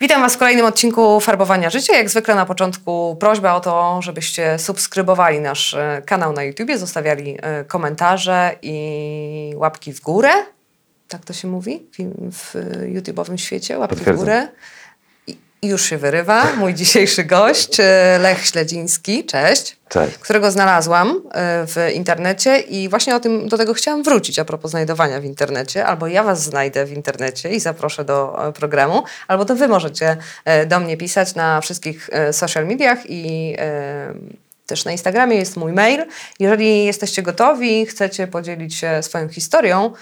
Witam Was w kolejnym odcinku Farbowania Życia. Jak zwykle na początku prośba o to, żebyście subskrybowali nasz e, kanał na YouTubie, zostawiali e, komentarze i łapki w górę. Tak to się mówi w YouTube'owym świecie, łapki w górę. Już się wyrywa mój dzisiejszy gość, e, Lech Śledziński. Cześć. Cześć. Którego znalazłam e, w internecie i właśnie o tym, do tego chciałam wrócić a propos znajdowania w internecie. Albo ja was znajdę w internecie i zaproszę do e, programu, albo to wy możecie do mnie pisać na wszystkich social mediach i też na Instagramie jest mój mail. Jeżeli jesteście gotowi, chcecie podzielić się swoją historią,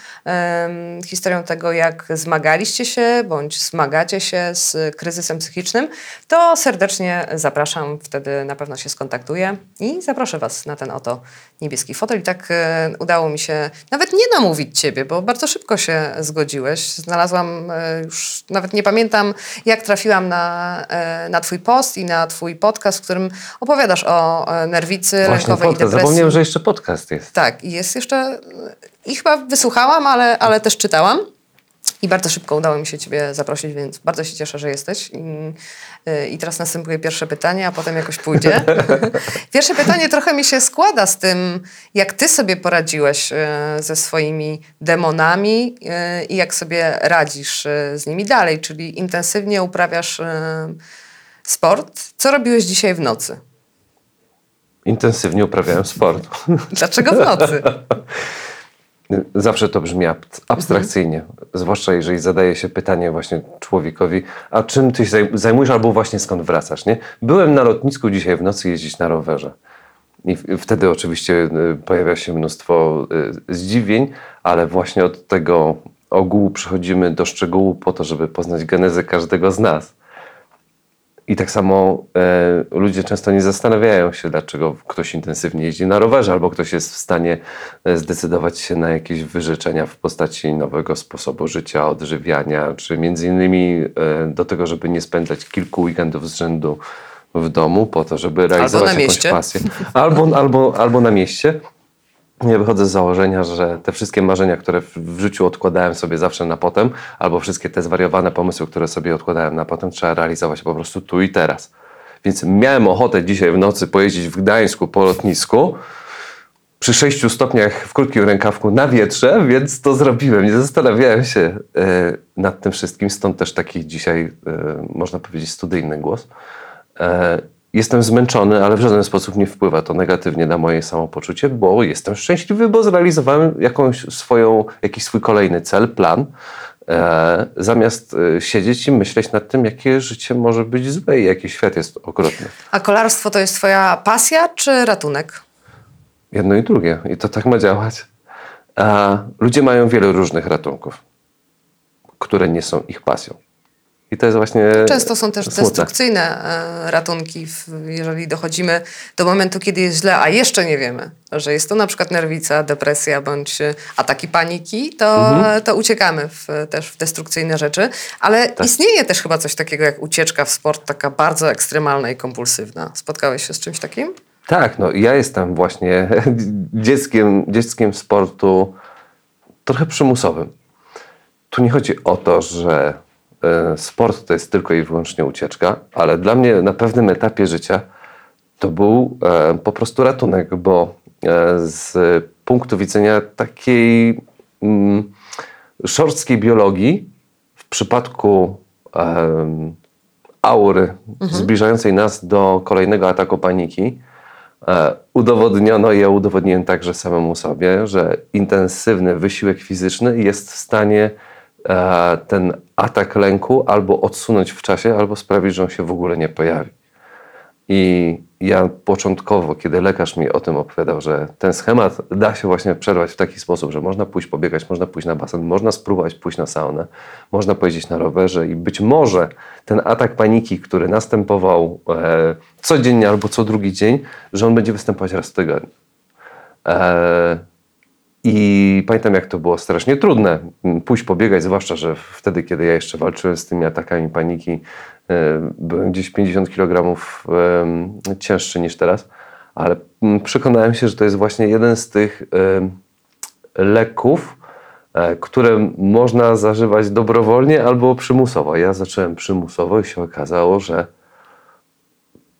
historią tego, jak zmagaliście się bądź zmagacie się z kryzysem psychicznym, to serdecznie zapraszam. Wtedy na pewno się skontaktuję i zaproszę Was na ten oto niebieski fotel. I tak e, udało mi się nawet nie namówić Ciebie, bo bardzo szybko się zgodziłeś. Znalazłam, e, już nawet nie pamiętam, jak trafiłam na, e, na Twój post i na Twój podcast, w którym opowiadasz o nerwicy Właśnie lękowej podcast. i depresji. Zapomniałem, że jeszcze podcast jest. Tak, i jest jeszcze. I chyba wysłuchałam, ale, ale też czytałam. I bardzo szybko udało mi się Ciebie zaprosić, więc bardzo się cieszę, że jesteś. I, y, i teraz następuje pierwsze pytanie, a potem jakoś pójdzie. pierwsze pytanie trochę mi się składa z tym, jak Ty sobie poradziłeś y, ze swoimi demonami y, i jak sobie radzisz z nimi dalej, czyli intensywnie uprawiasz sport. Co robiłeś dzisiaj w nocy? Intensywnie uprawiałem sport. Dlaczego w nocy? Zawsze to brzmi abstrakcyjnie, mhm. zwłaszcza jeżeli zadaje się pytanie właśnie człowiekowi, a czym ty się zajmujesz albo właśnie skąd wracasz, nie? Byłem na lotnisku dzisiaj w nocy jeździć na rowerze. I wtedy oczywiście y, pojawia się mnóstwo y, zdziwień, ale właśnie od tego ogółu przechodzimy do szczegółu po to, żeby poznać genezę każdego z nas. I tak samo e, ludzie często nie zastanawiają się, dlaczego ktoś intensywnie jeździ na rowerze, albo ktoś jest w stanie e, zdecydować się na jakieś wyrzeczenia w postaci nowego sposobu życia, odżywiania, czy między innymi e, do tego, żeby nie spędzać kilku weekendów z rzędu w domu, po to, żeby realizować jakąś mieście. pasję. Albo, albo, albo na mieście. Ja wychodzę z założenia, że te wszystkie marzenia, które w życiu odkładałem sobie zawsze na potem, albo wszystkie te zwariowane pomysły, które sobie odkładałem na potem, trzeba realizować po prostu tu i teraz. Więc miałem ochotę dzisiaj w nocy pojeździć w Gdańsku po lotnisku przy 6 stopniach w krótkim rękawku na wietrze, więc to zrobiłem. Nie zastanawiałem się e, nad tym wszystkim, stąd też taki dzisiaj, e, można powiedzieć, studyjny głos. E, Jestem zmęczony, ale w żaden sposób nie wpływa to negatywnie na moje samopoczucie, bo jestem szczęśliwy, bo zrealizowałem jakąś swoją, jakiś swój kolejny cel, plan. E, zamiast e, siedzieć i myśleć nad tym, jakie życie może być złe i jaki świat jest okropny. A kolarstwo to jest twoja pasja czy ratunek? Jedno i drugie. I to tak ma działać. A ludzie mają wiele różnych ratunków, które nie są ich pasją. I to jest właśnie. Często są też smutne. destrukcyjne e, ratunki, jeżeli dochodzimy do momentu, kiedy jest źle, a jeszcze nie wiemy, że jest to na przykład nerwica, depresja bądź ataki paniki, to, mhm. to uciekamy w, też w destrukcyjne rzeczy. Ale tak. istnieje też chyba coś takiego jak ucieczka w sport, taka bardzo ekstremalna i kompulsywna. Spotkałeś się z czymś takim? Tak, no ja jestem właśnie dzieckiem, dzieckiem sportu trochę przymusowym. Tu nie chodzi o to, że E, sport to jest tylko i wyłącznie ucieczka, ale dla mnie na pewnym etapie życia to był e, po prostu ratunek, bo e, z punktu widzenia takiej mm, szorstkiej biologii, w przypadku aury mhm. zbliżającej nas do kolejnego ataku paniki, udowodniono i ja udowodniłem także samemu sobie, że intensywny wysiłek fizyczny jest w stanie E, ten atak lęku albo odsunąć w czasie, albo sprawić, że on się w ogóle nie pojawi. I ja początkowo, kiedy lekarz mi o tym opowiadał, że ten schemat da się właśnie przerwać w taki sposób, że można pójść pobiegać, można pójść na basen, można spróbować pójść na saunę, można pojeździć na rowerze i być może ten atak paniki, który następował e, codziennie albo co drugi dzień, że on będzie występować raz w tygodniu. E, I pamiętam, jak to było strasznie trudne pójść pobiegać, zwłaszcza, że wtedy, kiedy ja jeszcze walczyłem z tymi atakami paniki, e, byłem gdzieś 50 kg cięższy niż teraz, ale przekonałem się, że to jest właśnie jeden z tych leków, e, które można zażywać dobrowolnie albo przymusowo. Ja zacząłem przymusowo i się okazało, że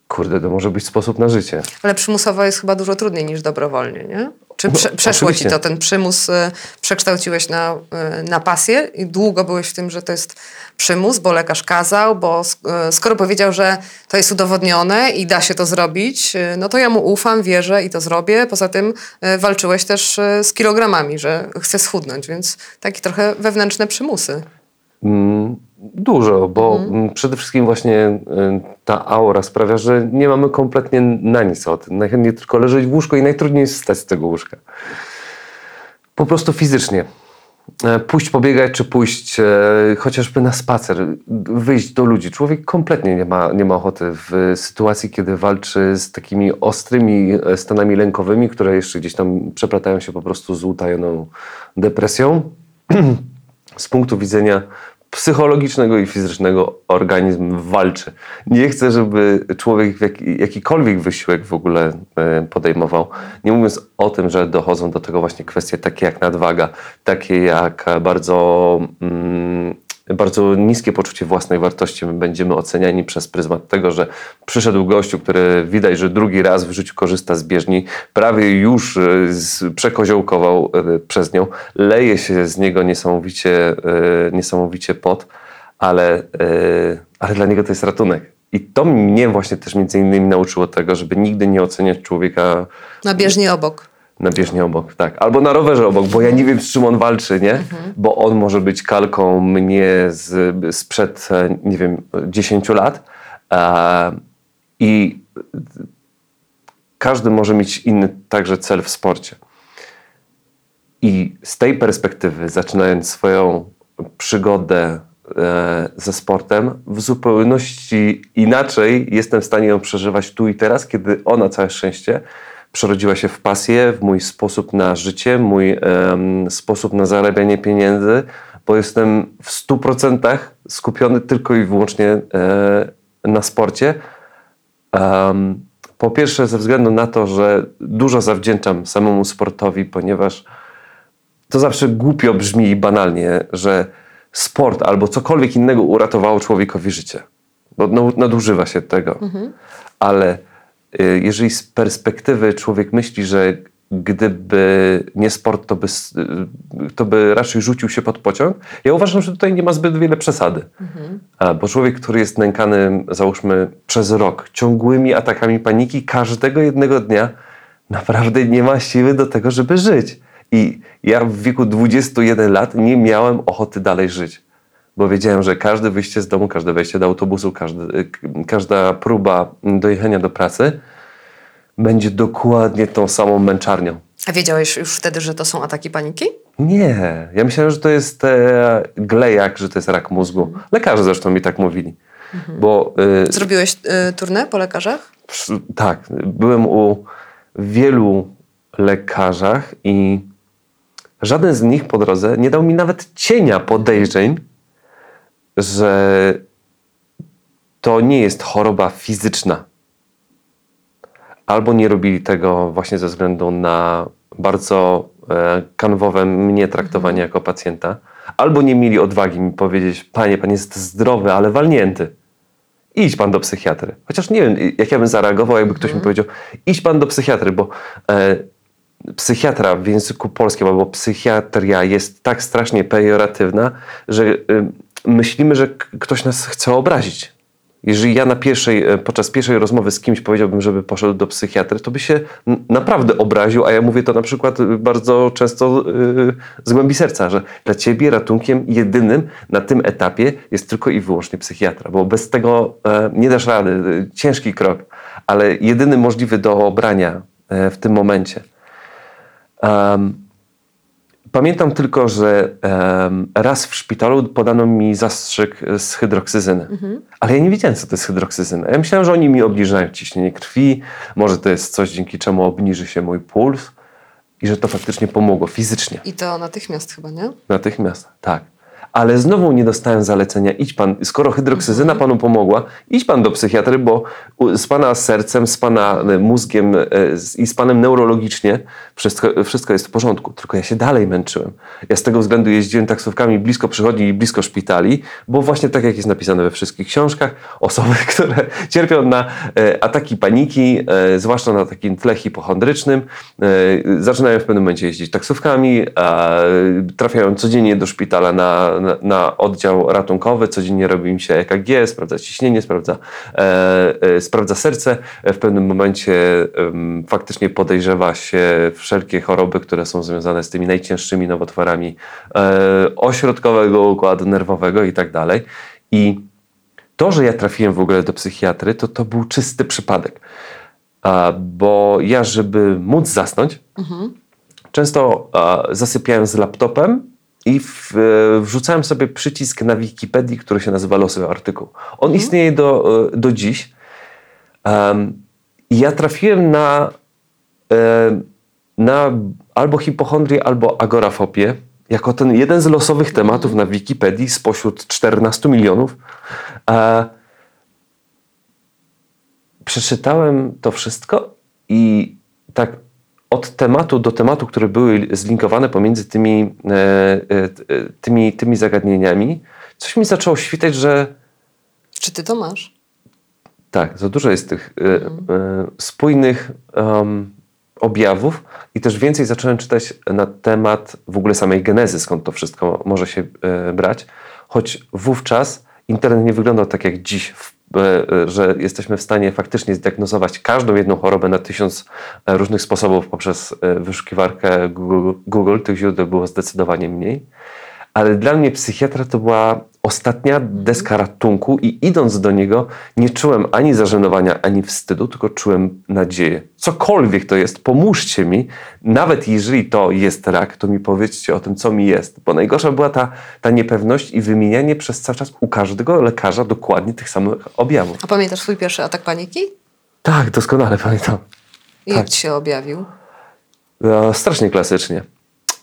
kurde, to może być sposób na życie. Ale przymusowo jest chyba dużo trudniej niż dobrowolnie, nie? Czy prze, No, przeszło oczywiście. ci to, ten przymus y, przekształciłeś na, y, na pasję i długo byłeś w tym, że to jest przymus, bo lekarz kazał, bo y, skoro powiedział, że to jest udowodnione i da się to zrobić, no to ja mu ufam, wierzę i to zrobię. Poza tym walczyłeś też z kilogramami, że chcę schudnąć, więc takie trochę wewnętrzne przymusy. Mm, Dużo, bo mm, przede wszystkim właśnie y, ta aura sprawia, że nie mamy kompletnie na nic o tym. Najchętniej tylko leżeć w łóżku i najtrudniej jest wstać z tego łóżka. Po prostu fizycznie. E, Pójść pobiegać, czy pójść e, chociażby na spacer, wyjść do ludzi. Człowiek kompletnie nie ma, nie ma ochoty w sytuacji, kiedy walczy z takimi ostrymi e, stanami lękowymi, które jeszcze gdzieś tam przeplatają się po prostu z utajoną depresją z punktu widzenia psychologicznego i fizycznego organizm walczy. Nie chcę, żeby człowiek jakikolwiek wysiłek w ogóle e, podejmował. Nie mówiąc o tym, że dochodzą do tego właśnie kwestie takie jak nadwaga, takie jak bardzo, mm, bardzo niskie poczucie własnej wartości. My będziemy oceniani przez pryzmat tego, że przyszedł gościu, który widać, że drugi raz w życiu korzysta z bieżni, prawie już e, przekoziołkował e, przez nią, leje się z niego niesamowicie, e, niesamowicie pot, ale, ale dla niego to jest ratunek. I to mnie właśnie też między innymi nauczyło tego, żeby nigdy nie oceniać człowieka Na bieżni obok. Na bieżni obok, tak. Albo na rowerze obok, bo ja nie wiem, z czym on walczy, nie? Bo on może być kalką mnie z, sprzed, e, nie wiem, 10 lat. E, I każdy może mieć inny także cel w sporcie. I z tej perspektywy, zaczynając swoją przygodę e, ze sportem, w zupełności inaczej jestem w stanie ją przeżywać tu i teraz, kiedy ona, całe szczęście, przerodziła się w pasję, w mój sposób na życie, mój em, sposób na zarabianie pieniędzy, bo jestem w 100% skupiony tylko i wyłącznie e, na sporcie. Em, po pierwsze, ze względu na to, że dużo zawdzięczam samemu sportowi, ponieważ to zawsze głupio brzmi i banalnie, że sport albo cokolwiek innego uratowało człowiekowi życie. Bo nadużywa się tego. Ale y, jeżeli z perspektywy człowiek myśli, że gdyby nie sport, to by, y, to by raczej rzucił się pod pociąg, ja uważam, że tutaj nie ma zbyt wiele przesady. A, Bo człowiek, który jest nękany, załóżmy, przez rok ciągłymi atakami paniki, każdego jednego dnia naprawdę nie ma siły do tego, żeby żyć. I ja w wieku 21 lat nie miałem ochoty dalej żyć. Bo wiedziałem, że każde wyjście z domu, każde wejście do autobusu, każdy, każda próba dojechania do pracy będzie dokładnie tą samą męczarnią. A wiedziałeś już wtedy, że to są ataki paniki? Nie, ja myślałem, że to jest e, glejak, że to jest rak mózgu. Lekarze zresztą mi tak mówili. Bo y, Zrobiłeś y, turnę po lekarzach? tak, byłem u wielu lekarzach i żaden z nich po drodze nie dał mi nawet cienia podejrzeń, że to nie jest choroba fizyczna. Albo nie robili tego właśnie ze względu na bardzo e, kanwowe mnie traktowanie jako pacjenta, albo nie mieli odwagi mi powiedzieć, panie, pan jest zdrowy, ale walnięty idź pan do psychiatry. Chociaż nie wiem, jak ja bym zareagował, jakby ktoś mi powiedział, idź pan do psychiatry, bo e, psychiatra w języku polskim albo psychiatria jest tak strasznie pejoratywna, że myślimy, że ktoś nas chce obrazić. Jeżeli ja na pierwszej, e, podczas pierwszej rozmowy z kimś powiedziałbym, żeby poszedł do psychiatry, to by się naprawdę obraził, a ja mówię to na przykład y, bardzo często y, z głębi serca, że dla ciebie ratunkiem jedynym na tym etapie jest tylko i wyłącznie psychiatra, bo bez tego e, nie dasz rady. Y, Ciężki krok, ale jedyny możliwy do obrania e, w tym momencie. Pamiętam tylko, że raz w szpitalu podano mi zastrzyk z hydroksyzyny. Ale ja nie wiedziałem, co to jest hydroksyzyna. Ja myślałem, że oni mi obniżają ciśnienie krwi, może to jest coś, dzięki czemu obniży się mój puls. i że to faktycznie pomogło fizycznie. I to natychmiast chyba, nie? Natychmiast, tak. Ale znowu nie dostałem zalecenia, idź pan, skoro hydroksyzyna panu pomogła, idź pan do psychiatry, bo z pana sercem, z pana e, mózgiem e, i z panem neurologicznie wszystko, wszystko jest w porządku. Tylko ja się dalej męczyłem. Ja z tego względu jeździłem taksówkami blisko przychodni i blisko szpitali, bo właśnie tak jak jest napisane we wszystkich książkach, osoby, które cierpią na e, ataki paniki, zwłaszcza na takim tle hipochondrycznym, zaczynają w pewnym momencie jeździć taksówkami, a trafiają codziennie do szpitala na, na, na oddział ratunkowy, codziennie robi im się EKG, sprawdza ciśnienie, sprawdza, e, e, sprawdza serce. W pewnym momencie faktycznie podejrzewa się wszelkie choroby, które są związane z tymi najcięższymi nowotworami e, ośrodkowego układu nerwowego i tak dalej. I to, że ja trafiłem w ogóle do psychiatry, to to był czysty przypadek. Bo ja, żeby móc zasnąć, często a, zasypiałem z laptopem i w, e, wrzucałem sobie przycisk na Wikipedii, który się nazywa Losowy Artykuł. On istnieje do, e, do dziś. I ja trafiłem na, e, na albo hipochondrię, albo agorafobię, jako ten jeden z losowych tematów na Wikipedii spośród 14 milionów. Przeczytałem to wszystko i tak od tematu do tematu, które były zlinkowane pomiędzy tymi, e, e, tymi, tymi zagadnieniami, coś mi zaczęło świtać, że Czy ty to masz? tak, za dużo jest tych e, e, spójnych em, objawów i też więcej zacząłem czytać na temat w ogóle samej genezy, skąd to wszystko może się e, brać, choć wówczas internet nie wyglądał tak jak dziś, w, e, e, że jesteśmy w stanie faktycznie zdiagnozować każdą jedną chorobę na tysiąc e, różnych sposobów poprzez e, wyszukiwarkę Google, Google. Tych źródeł było zdecydowanie mniej. Ale dla mnie psychiatra to była ostatnia deska ratunku i idąc do niego nie czułem ani zażenowania, ani wstydu, tylko czułem nadzieję. Cokolwiek to jest, pomóżcie mi, nawet jeżeli to jest rak, to mi powiedzcie o tym, co mi jest. Bo najgorsza była ta, ta niepewność i wymienianie przez cały czas u każdego lekarza dokładnie tych samych objawów. A pamiętasz swój pierwszy atak paniki? Tak, doskonale pamiętam. I jak Tak. ci się objawił? E, Strasznie klasycznie.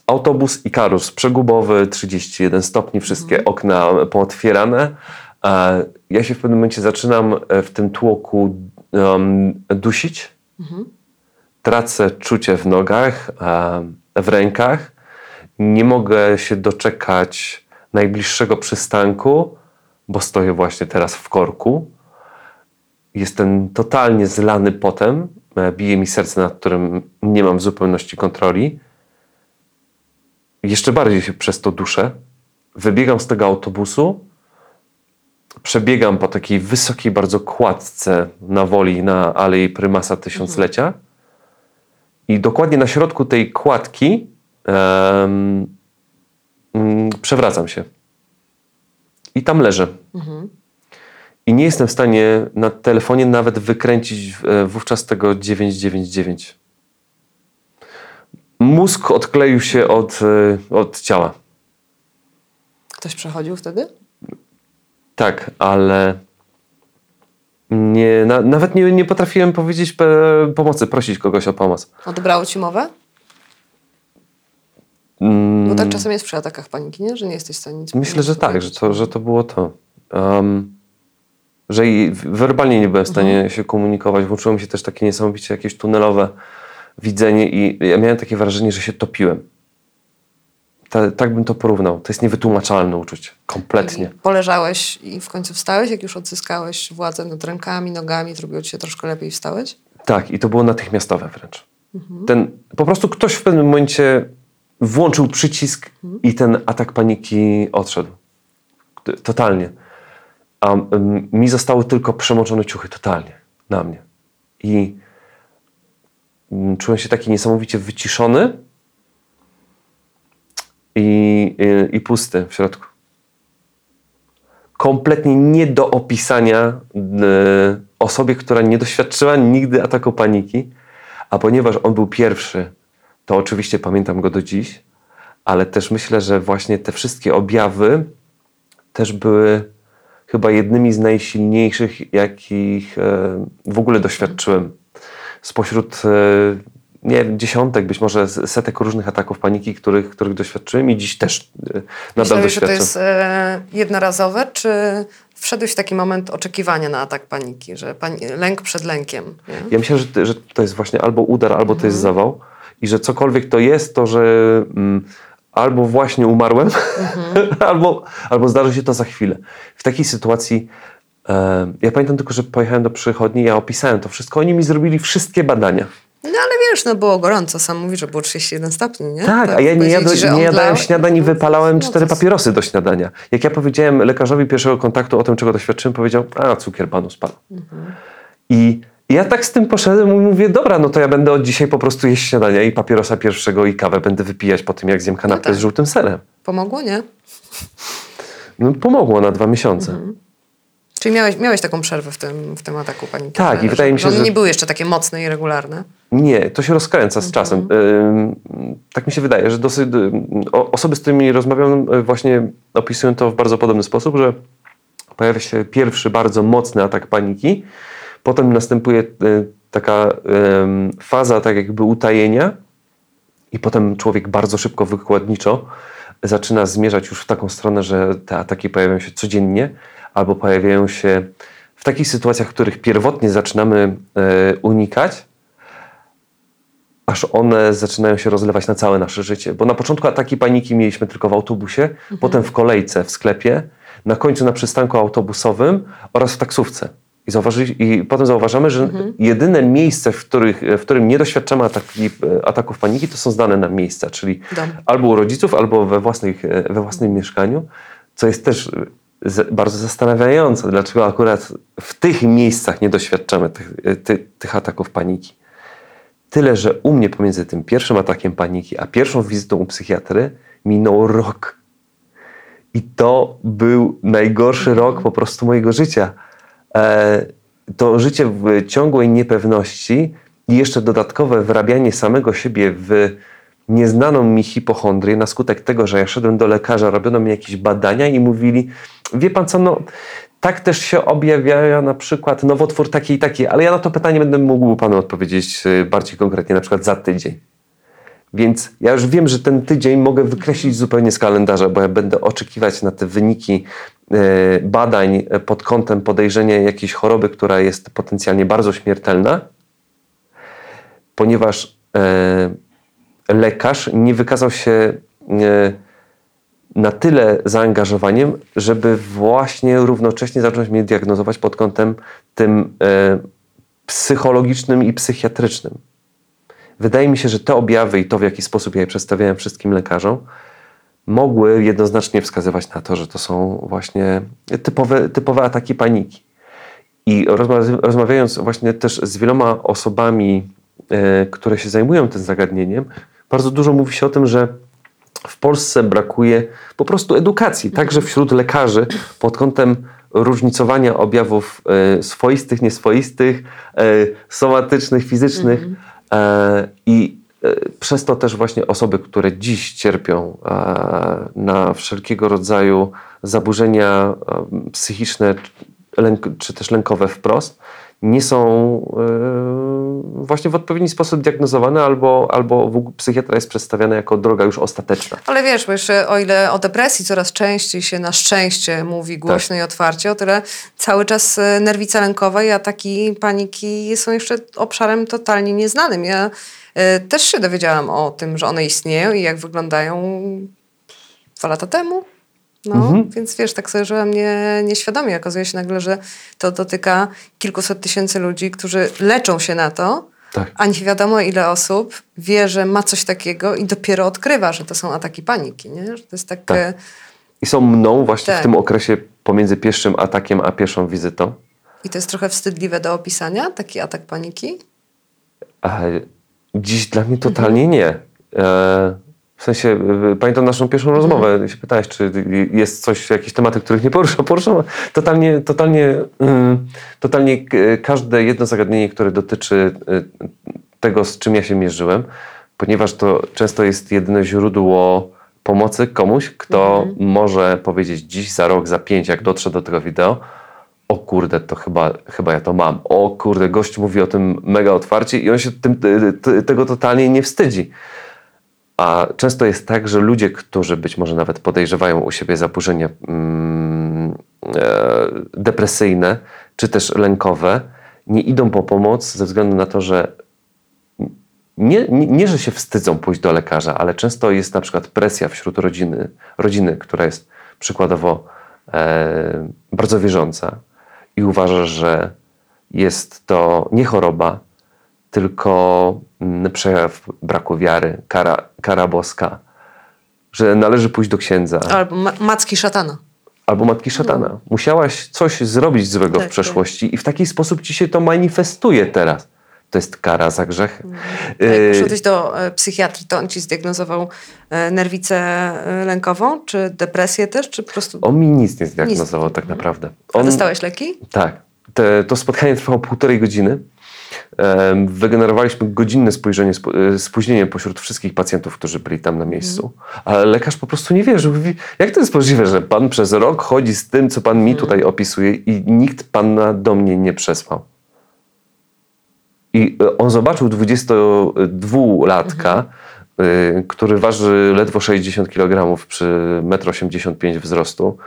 Autobus Ikarus przegubowy, 31 stopni, wszystkie okna pootwierane. E, Ja się w pewnym momencie zaczynam e, w tym tłoku dusić. Tracę czucie w nogach, e, w rękach. Nie mogę się doczekać najbliższego przystanku, bo stoję właśnie teraz w korku. Jestem totalnie zlany potem. Bije mi serce, nad którym nie mam w zupełności kontroli. Jeszcze bardziej się przez to duszę. Wybiegam z tego autobusu. Przebiegam po takiej wysokiej bardzo kładce na woli na Alei Prymasa Tysiąclecia. I dokładnie na środku tej kładki mm, przewracam się. I tam leżę. I nie jestem w stanie na telefonie nawet wykręcić e, wówczas tego 999. Mózg odkleił się od, e, od ciała. Ktoś przechodził wtedy? Tak, ale nie, na, nawet nie, nie potrafiłem powiedzieć pe, pomocy, prosić kogoś o pomoc. Odebrało ci mowę? Mm, Bo tak czasem jest przy atakach paniki, nie? Że nie jesteś w stanie nic Myślę, że tak, że to, że to było to. Um, że i werbalnie nie byłem w stanie się komunikować. Włączyło mi się też takie niesamowicie jakieś tunelowe widzenie i ja miałem takie wrażenie, że się topiłem. Ta, tak bym to porównał. To jest niewytłumaczalne uczucie. Kompletnie. I Poleżałeś i w końcu wstałeś, jak już odzyskałeś władzę nad rękami, nogami, zrobiło ci się troszkę lepiej i wstałeś? Tak, i to było natychmiastowe wręcz. Ten, po prostu ktoś w pewnym momencie włączył przycisk i ten atak paniki odszedł. Totalnie. A mi zostały tylko przemoczone ciuchy, totalnie, na mnie. I czułem się taki niesamowicie wyciszony i, i, i pusty w środku. Kompletnie nie do opisania e, osobie, która nie doświadczyła nigdy ataku paniki, a ponieważ on był pierwszy, to oczywiście pamiętam go do dziś, ale też myślę, że właśnie te wszystkie objawy też były chyba jednymi z najsilniejszych, jakich e, w ogóle doświadczyłem. Spośród e, nie wiem, dziesiątek, być może setek różnych ataków paniki, których, których doświadczyłem i dziś też e, nadal Myślałeś, że to doświadczam. jest e, jednorazowe, czy wszedłeś w taki moment oczekiwania na atak paniki, że pani, lęk przed lękiem? Nie? Ja myślę, że, że to jest właśnie albo udar, albo to jest zawał i że cokolwiek to jest, to że mm, albo właśnie umarłem, albo, albo zdarzy się to za chwilę. W takiej sytuacji ja pamiętam tylko, że pojechałem do przychodni, ja opisałem to wszystko, oni mi zrobili wszystkie badania. No ale wiesz, no było gorąco, sam mówi, że było 31 stopni, nie? Tak, a ja nie, nie jadałem śniadań i wypalałem No cztery to- papierosy do śniadania. Jak ja powiedziałem lekarzowi pierwszego kontaktu o tym, czego doświadczyłem, powiedział, a cukier panu spadł. I ja tak z tym poszedłem i mówię, dobra, no to ja będę od dzisiaj po prostu jeść śniadania i papierosa pierwszego i kawę będę wypijać po tym, jak zjem kanapkę tak. z żółtym serem. Pomogło, nie? No, pomogło na dwa miesiące. Mhm. Czyli miałeś, miałeś taką przerwę w tym, w tym ataku paniki. Tak, i wydaje mi się, one że- nie były jeszcze takie mocne i regularne. Nie, to się rozkręca z czasem. Ym, Tak mi się wydaje, że dosyć, osoby, z którymi rozmawiam, y, właśnie opisują to w bardzo podobny sposób, że pojawia się pierwszy bardzo mocny atak paniki, potem następuje y, taka faza tak jakby utajenia i potem człowiek bardzo szybko, wykładniczo zaczyna zmierzać już w taką stronę, że te ataki pojawiają się codziennie albo pojawiają się w takich sytuacjach, których pierwotnie zaczynamy y, unikać, aż one zaczynają się rozlewać na całe nasze życie. Bo na początku ataki paniki mieliśmy tylko w autobusie, potem w kolejce w sklepie, na końcu na przystanku autobusowym oraz w taksówce. I, zauważy, I potem zauważamy, że jedyne miejsce, w, których, w którym nie doświadczamy ataki, ataków paniki, to są znane nam miejsca, czyli Dom. albo u rodziców, albo we, własnych, we własnym mieszkaniu, co jest też bardzo zastanawiające, dlaczego akurat w tych miejscach nie doświadczamy tych, ty, tych ataków paniki. Tyle, że u mnie pomiędzy tym pierwszym atakiem paniki, a pierwszą wizytą u psychiatry minął rok. I to był najgorszy rok po prostu mojego życia. E, to życie w ciągłej niepewności i jeszcze dodatkowe wrabianie samego siebie w nieznaną mi hipochondrię na skutek tego, że ja szedłem do lekarza, robiono mi jakieś badania i mówili, wie pan co, no tak też się objawia na przykład nowotwór taki i taki, ale ja na to pytanie będę mógł panu odpowiedzieć e, bardziej konkretnie, na przykład za tydzień. Więc ja już wiem, że ten tydzień mogę wykreślić zupełnie z kalendarza, bo ja będę oczekiwać na te wyniki e, badań pod kątem podejrzenia jakiejś choroby, która jest potencjalnie bardzo śmiertelna, ponieważ e, lekarz nie wykazał się e, na tyle zaangażowaniem, żeby właśnie równocześnie zacząć mnie diagnozować pod kątem tym e, psychologicznym i psychiatrycznym. Wydaje mi się, że te objawy i to, w jaki sposób ja je przedstawiałem wszystkim lekarzom, mogły jednoznacznie wskazywać na to, że to są właśnie typowe, typowe ataki paniki. I rozma- rozmawiając właśnie też z wieloma osobami, e, które się zajmują tym zagadnieniem, bardzo dużo mówi się o tym, że w Polsce brakuje po prostu edukacji, także wśród lekarzy pod kątem różnicowania objawów e, swoistych, nieswoistych, e, somatycznych, fizycznych e, i przez to też właśnie osoby, które dziś cierpią na wszelkiego rodzaju zaburzenia psychiczne czy też lękowe wprost, nie są e, właśnie w odpowiedni sposób diagnozowane albo, albo w ogóle psychiatra jest przedstawiana jako droga już ostateczna. Ale wiesz, bo jeszcze o ile o depresji coraz częściej się na szczęście mówi głośno i otwarcie, o tyle cały czas e, nerwica lękowa i ataki paniki są jeszcze obszarem totalnie nieznanym. Ja e, też się dowiedziałam o tym, że one istnieją i jak wyglądają dwa lata temu. No, Mhm. więc wiesz, tak sobie żyłam nie, nieświadomie. Okazuje się nagle, że to dotyka kilkuset tysięcy ludzi, którzy leczą się na to, Tak. a nie wiadomo ile osób wie, że ma coś takiego i dopiero odkrywa, że to są ataki paniki, nie? Że to jest tak... Tak. e, I są mną właśnie Tak. w tym okresie pomiędzy pierwszym atakiem a pierwszą wizytą. I to jest trochę wstydliwe do opisania, taki atak paniki. A dziś dla mnie totalnie nie. E, w sensie, pamiętam naszą pierwszą rozmowę, się pytałeś, czy jest coś, jakieś tematy, których nie poruszam. Poruszam totalnie, totalnie, mm, totalnie każde jedno zagadnienie, które dotyczy e, tego, z czym ja się mierzyłem, ponieważ to często jest jedyne źródło pomocy komuś, kto może powiedzieć dziś, za rok, za pięć, jak dotrze do tego wideo, o kurde, to chyba, chyba ja to mam. O kurde, gość mówi o tym mega otwarcie i on się tym, tego totalnie nie wstydzi. A często jest tak, że ludzie, którzy być może nawet podejrzewają u siebie zaburzenia mm, e, depresyjne czy też lękowe, nie idą po pomoc ze względu na to, że nie, nie, nie, że się wstydzą pójść do lekarza, ale często jest na przykład presja wśród rodziny, rodziny która jest przykładowo e, bardzo wierząca i uważa, że jest to nie choroba, tylko przejaw braku wiary, kara, kara boska, że należy pójść do księdza. Albo ma macki szatana. Albo matki szatana. No. Musiałaś coś zrobić złego tak, w przeszłości tak. i w taki sposób ci się to manifestuje teraz. To jest kara za grzech. Mm. Jak poszedłeś do e, psychiatry, to on ci zdiagnozował e, nerwicę e, lękową, czy depresję też, czy po prostu... On mi nic nie zdiagnozował nic. tak naprawdę. On... A dostałeś leki? Tak. Te, to spotkanie trwało półtorej godziny. Wygenerowaliśmy godzinne spojrzenie, e, spóźnienie pośród wszystkich pacjentów, którzy byli tam na miejscu. Ale lekarz po prostu nie wierzył. Mówi, jak to jest możliwe, że pan przez rok chodzi z tym, co pan mi mhm. tutaj opisuje i nikt pana do mnie nie przesłał? I e, on zobaczył 22-latka, mhm. E, który waży ledwo 60 kg przy 1,85 m wzrostu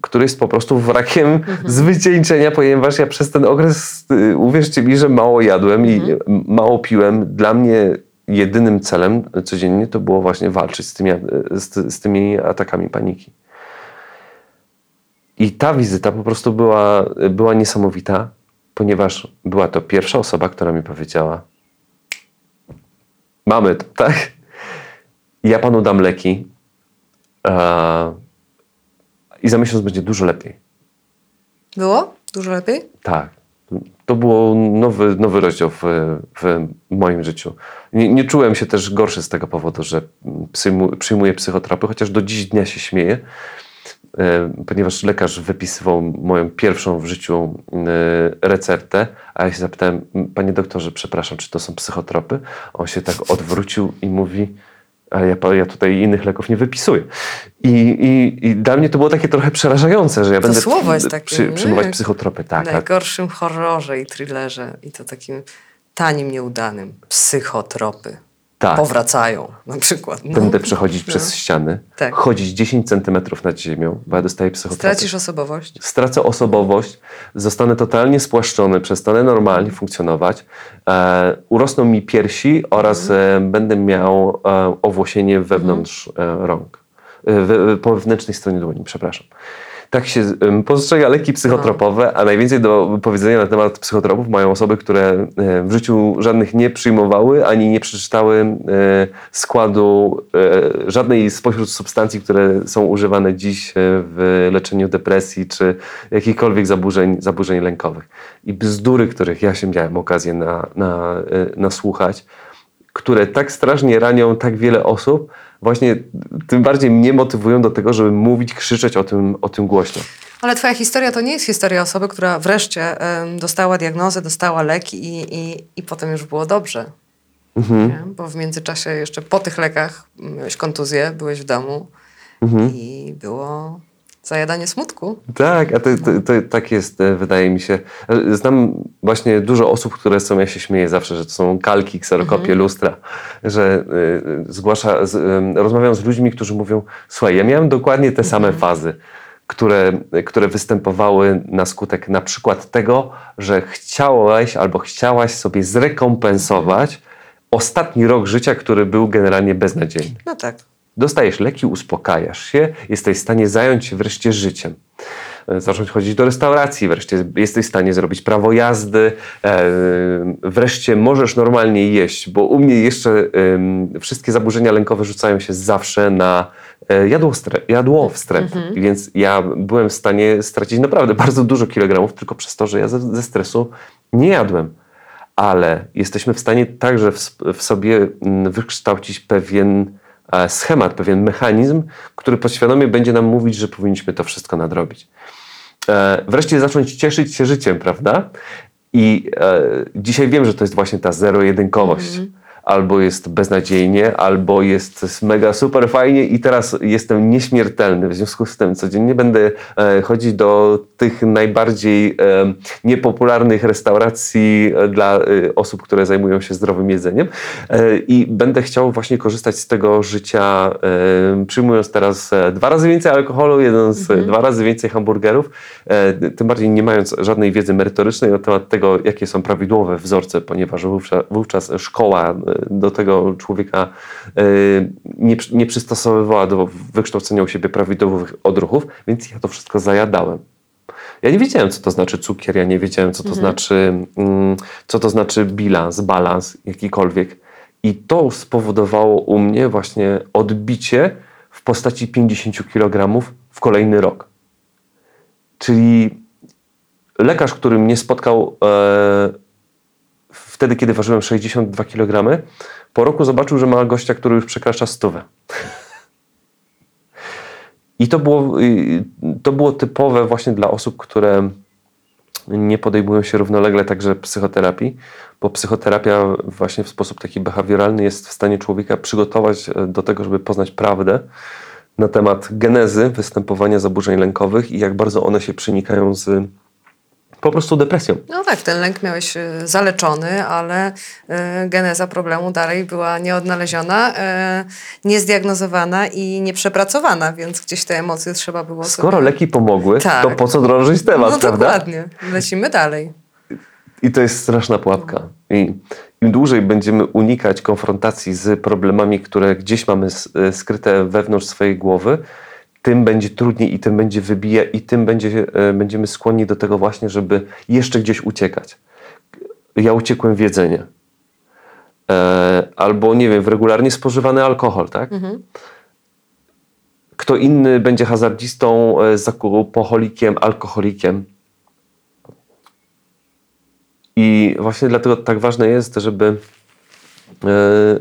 który jest po prostu wrakiem mhm. z wycieńczenia, ponieważ ja przez ten okres, y, uwierzcie mi, że mało jadłem mhm. i mało piłem. Dla mnie jedynym celem codziennie to było właśnie walczyć z tymi, z, z tymi atakami paniki. I ta wizyta po prostu była, była niesamowita, ponieważ była to pierwsza osoba, która mi powiedziała: Mamy to, tak? Ja panu dam leki i za miesiąc będzie dużo lepiej. Było? Dużo lepiej? Tak. To był nowy, nowy rozdział w, w moim życiu. Nie, nie, czułem się też gorszy z tego powodu, że przyjmuję psychotropy, chociaż do dziś dnia się śmieję, e, ponieważ lekarz wypisywał moją pierwszą w życiu e, receptę, a ja się zapytałem, panie doktorze, przepraszam, czy to są psychotropy? On się tak odwrócił i mówi, ale ja, ja tutaj innych leków nie wypisuję. I, i, I dla mnie to było takie trochę przerażające, że ja to będę słowo jest takie, przy, przyjmować psychotropy. Tak, w najgorszym horrorze i thrillerze i to takim tanim, nieudanym. Psychotropy tak. powracają na przykład. No. Będę przechodzić no. przez ściany, tak. chodzić 10 centymetrów nad ziemią, bo ja dostaję psychotropy. Stracisz osobowość. Stracę osobowość, zostanę totalnie spłaszczony, przestanę normalnie funkcjonować, e, urosną mi piersi oraz mhm. e, będę miał e, owłosienie wewnątrz mhm. rąk. E, po wewnętrznej stronie dłoni, przepraszam tak się postrzega leki psychotropowe, a najwięcej do powiedzenia na temat psychotropów mają osoby, które e, w życiu żadnych nie przyjmowały, ani nie przeczytały e, składu e, żadnej spośród substancji, które są używane dziś w leczeniu depresji czy jakichkolwiek zaburzeń, zaburzeń lękowych. I bzdury, których ja się miałem okazję na, na, nasłuchać, które tak strasznie ranią tak wiele osób, właśnie tym bardziej mnie motywują do tego, żeby mówić, krzyczeć o tym, o tym głośno. Ale twoja historia to nie jest historia osoby, która wreszcie dostała diagnozę, dostała leki i, i, i potem już było dobrze. Mhm. Bo w międzyczasie jeszcze po tych lekach miałeś kontuzję, byłeś w domu mhm. i było zajadanie smutku. Tak, a to, to, to, tak jest, e, wydaje mi się. E, znam właśnie dużo osób, które są, ja się śmieję zawsze, że to są kalki, kserokopie, mhm. lustra, że y, zgłasza, z, y, rozmawiam z ludźmi, którzy mówią, słuchaj, ja miałem dokładnie te same mhm. fazy, które, które występowały na skutek na przykład tego, że chciałeś albo chciałaś sobie zrekompensować ostatni rok życia, który był generalnie beznadziejny. No tak. Dostajesz leki, uspokajasz się, jesteś w stanie zająć się wreszcie życiem. E, zacząć chodzić do restauracji, wreszcie jesteś w stanie zrobić prawo jazdy, e, wreszcie możesz normalnie jeść, bo u mnie jeszcze wszystkie zaburzenia lękowe rzucają się zawsze na e, jadłostre, jadłowstręt, mhm. więc ja byłem w stanie stracić naprawdę bardzo dużo kilogramów tylko przez to, że ja ze, ze stresu nie jadłem ale jesteśmy w stanie także w, w sobie wykształcić pewien schemat, pewien mechanizm, który podświadomie będzie nam mówić, że powinniśmy to wszystko nadrobić. E, wreszcie zacząć cieszyć się życiem, prawda? I e, dzisiaj wiem, że to jest właśnie ta zero-jedynkowość. -hmm. Albo jest beznadziejnie, albo jest mega super fajnie i teraz jestem nieśmiertelny. W związku z tym codziennie będę e, chodzić do tych najbardziej e, niepopularnych restauracji e, dla osób, które zajmują się zdrowym jedzeniem. I będę chciał właśnie korzystać z tego życia, przyjmując teraz dwa razy więcej alkoholu, jedząc e, dwa razy więcej hamburgerów, tym bardziej nie mając żadnej wiedzy merytorycznej na temat tego, jakie są prawidłowe wzorce, ponieważ wówczas, szkoła do tego człowieka e, nie, nie przystosowywała do wykształcenia u siebie prawidłowych odruchów, więc ja to wszystko zajadałem. Ja nie wiedziałem, co to znaczy cukier, ja nie wiedziałem, co to znaczy, mm, co to znaczy bilans, balans, jakikolwiek. I to spowodowało u mnie właśnie odbicie w postaci 50 kg w kolejny rok. Czyli lekarz, który mnie spotkał e, wtedy, kiedy ważyłem 62 kg, po roku zobaczył, że ma gościa, który już przekracza stówę. I to było, y, to było typowe właśnie dla osób, które nie podejmują się równolegle także psychoterapii, bo psychoterapia właśnie w sposób taki behawioralny jest w stanie człowieka przygotować e, do tego, żeby poznać prawdę na temat genezy występowania zaburzeń lękowych i jak bardzo one się przenikają z po prostu depresją. No tak, ten lęk miałeś e, zaleczony, ale e, geneza problemu dalej była nieodnaleziona, e, niezdiagnozowana i nieprzepracowana, więc gdzieś te emocje trzeba było Skoro sobie... leki pomogły, Tak. to po co drążyć temat, No prawda? dokładnie, lecimy dalej. I to jest straszna pułapka. I im dłużej będziemy unikać konfrontacji z problemami, które gdzieś mamy skryte wewnątrz swojej głowy, tym będzie trudniej i tym będzie wybija i tym będzie, e, będziemy skłonni do tego właśnie, żeby jeszcze gdzieś uciekać. Ja uciekłem w jedzenie. E, albo, nie wiem, w regularnie spożywany alkohol, tak? Kto inny będzie hazardzistą, e, zakupoholikiem, alkoholikiem. I właśnie dlatego tak ważne jest, żeby,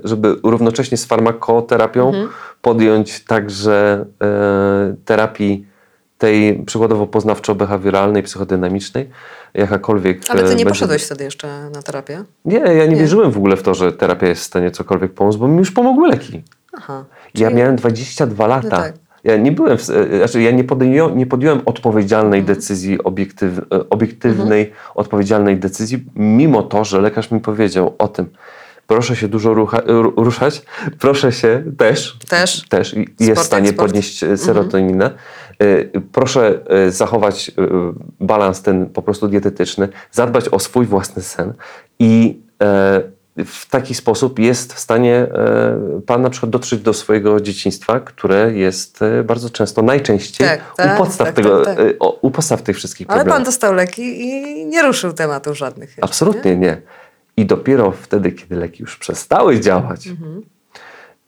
żeby równocześnie z farmakoterapią podjąć także e, terapii tej przykładowo poznawczo-behawioralnej, psychodynamicznej, jakakolwiek. Ale ty e, nie będzie- poszedłeś wtedy jeszcze na terapię? Nie, ja nie, Nie. wierzyłem w ogóle w to, że terapia jest w stanie cokolwiek pomóc, bo mi już pomogły leki. Aha. Ja Czyli- miałem 22 lata. No tak. Ja nie byłem, w, e, znaczy ja nie podjąłem, nie podjąłem odpowiedzialnej Mhm. decyzji, obiektyw, e, obiektywnej, odpowiedzialnej decyzji, mimo to, że lekarz mi powiedział o tym, proszę się dużo rucha, ru- ruszać, proszę się też, Też. też jest w stanie sport. podnieść e, serotoninę. E, Proszę e, zachować balans ten po prostu dietetyczny, zadbać o swój własny sen i w taki sposób jest w stanie Pan na przykład dotrzeć do swojego dzieciństwa, które jest bardzo często, najczęściej Tak, tak, u, podstaw tak, tego, tak, tak. u podstaw tych wszystkich Ale problemów. pan dostał leki i nie ruszył tematów żadnych. jeszcze, Absolutnie nie. I dopiero wtedy, kiedy leki już przestały działać, Mhm.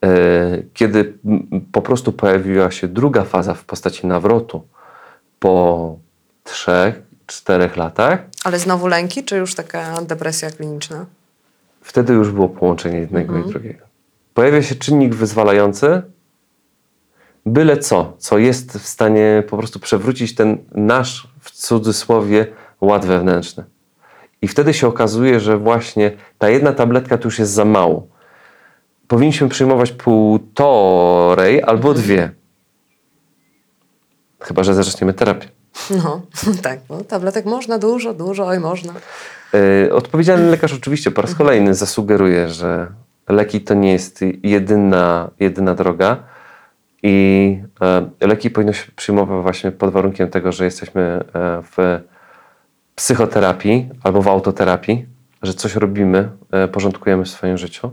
e, kiedy po prostu pojawiła się druga faza w postaci nawrotu po trzech, czterech latach, Ale znowu lęki, czy już taka depresja kliniczna? wtedy już było połączenie jednego Mhm. i drugiego. Pojawia się czynnik wyzwalający, byle co, co jest w stanie po prostu przewrócić ten nasz, w cudzysłowie, ład wewnętrzny. I wtedy się okazuje, że właśnie ta jedna tabletka to już jest za mało. Powinniśmy przyjmować półtorej albo dwie. Chyba, że zaczniemy terapię. No, tak, bo tabletek można dużo, dużo, oj można. E, Odpowiedzialny lekarz oczywiście po raz kolejny zasugeruje, że leki to nie jest jedyna, jedyna droga i e, leki powinno się przyjmować właśnie pod warunkiem tego, że jesteśmy e, w psychoterapii albo w autoterapii, że coś robimy, e, porządkujemy w swoim życiu.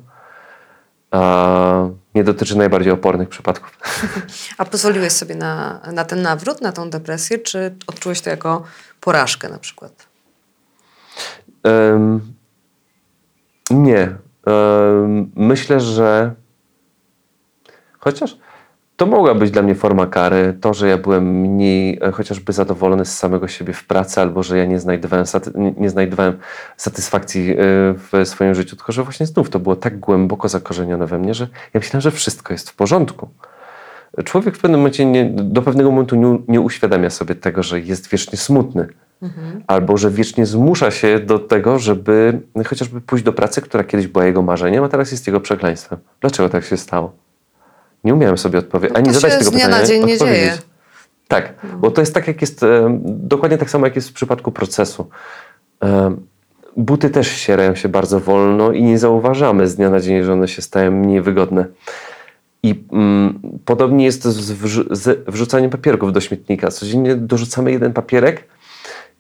A nie dotyczy najbardziej opornych przypadków. A pozwoliłeś sobie na, na ten nawrót, na tą depresję, czy odczułeś to jako porażkę na przykład? Em, nie. Em, myślę, że chociaż to mogła być dla mnie forma kary, to, że ja byłem mniej e, chociażby zadowolony z samego siebie w pracy, albo że ja nie znajdowałem, nie- znajdowałem satysfakcji e, w swoim życiu, tylko że właśnie znów to było tak głęboko zakorzenione we mnie, że ja myślałem, że wszystko jest w porządku. Człowiek w pewnym momencie nie, do pewnego momentu nie, nie uświadamia sobie tego, że jest wiecznie smutny, Albo że wiecznie zmusza się do tego, żeby chociażby pójść do pracy, która kiedyś była jego marzeniem, a teraz jest jego przekleństwem. Dlaczego tak się stało? Nie umiałem sobie odpowiedzieć, ani No to zadać się tego z dnia pytania. na dzień nie dzieje. Tak, bo to jest tak, jak jest, e, dokładnie tak samo, jak jest w przypadku procesu. E, Buty też ścierają się bardzo wolno i nie zauważamy z dnia na dzień, że one się stają mniej wygodne. I mm, podobnie jest z, wrzu- z wrzucaniem papierków do śmietnika. Codziennie dorzucamy jeden papierek